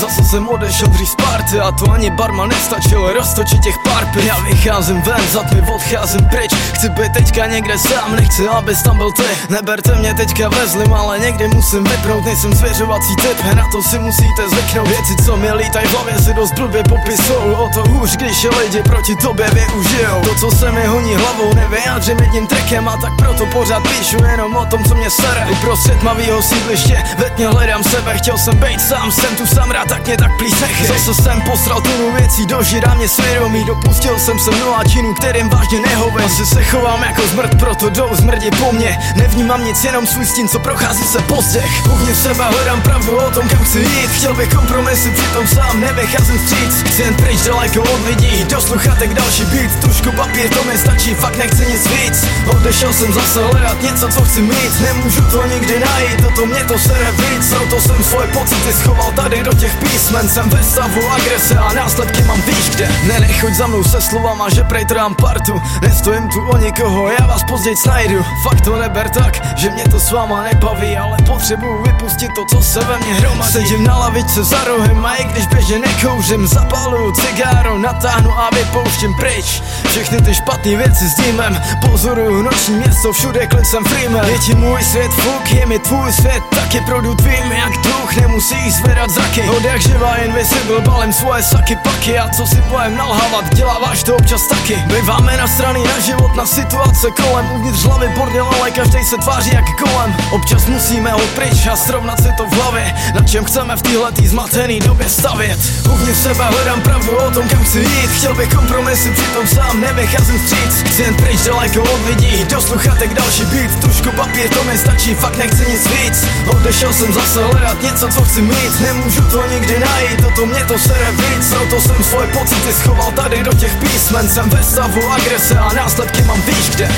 Za jsem odešel dřív z party A to ani barma nestačil roztočit těch pár piv Já vycházím ven, za tmy odcházím pryč. Chci být teďka někde sám, nechci abys tam byl ty. Neberte mě teďka vezlim, ale někdy musím vypnout. Nejsem zvěřovací typ, na to si musíte zvyknout. Věci, co mi lítaj v hlavě, si dost blbě popisou. O to hůř, když je lidi proti tobě využijou. To, co se mi honí hlavou, nevyjádřím jedním trekem A tak proto pořád píšu jenom o tom, co mě sere. Uprostřed mavýho sídliště, ve tmě hledám sebe. Chtěl jsem být sám, jsem tu sám rád, tak mě tak plíš nechy Zase jsem posral tunu věcí, dožírá mě svědomí Dopustil jsem se mnoha činů, kterým vážně nehovej. Asi se chovám jako zmrt, proto jdou zmrdě po mně. Nevnímám nic, jenom svůj stín, co prochází se pozdech. Uvnitř sebe hledám pravdu o tom, kam chci jít. Chtěl bych kompromisy, přitom sám nevycházím vstříc Chci jen pryč daleko od lidí, do sluchatek další beat Tušku papír, to mi stačí, fakt nechci nic víc. Odešel jsem zase hledat něco, co chci mít. Nemůžu to nikdy najít, toto mě to sere víc. Proto jsem svoje pocity schoval tady do těch písmen Jsem ve stavu agrese a následky mám víš kde. Nenechoď za mnou se slovama, že prej trám partu. Nestojím tu o nikoho, já vás později najdu Fakt to neber tak, že mě to s váma nebaví Ale potřebuju vypustit to, co se ve mně hromadí. Sedím na lavičce za rohem a i když běžně nekouřím Zapaluju cigáro, natáhnu a vypouštím pryč. Všechny ty špatné věci s dýmem Pozoruju noční město, všude klid jsem Je ti můj svět fuk, je mi tvůj svět Taky produkt vím jak duch, nemusíš zvedat zraky Od jak živá invisible, balem svoje saky paky. A co si pojem nalhávat, děláváš to občas taky. Býváme na strany na život, na situace kolem. Uvnitř hlavy bordel, ale každý se tváří jak kolem. Občas musíme ho pryč a srovnat si to v hlavě. Na čem chceme v téhletý zmatený době stavět? Uvnitř sebe hledám pravdu o tom, kam chci jít. Chtěl bych kompromisy, přitom sám nevycházím vstříc Chci jen pryč daleko od lidí, do sluchatek další beat Tušku papír, to mi stačí, fakt nechci nic víc. Odešel jsem zase hledat něco, co chci mít Nemůžu to nikdy najít, toto mě to sere víc. Proto jsem svoje pocity schoval tady do těch písmen. Jsem ve stavu agrese a následky mám víš kde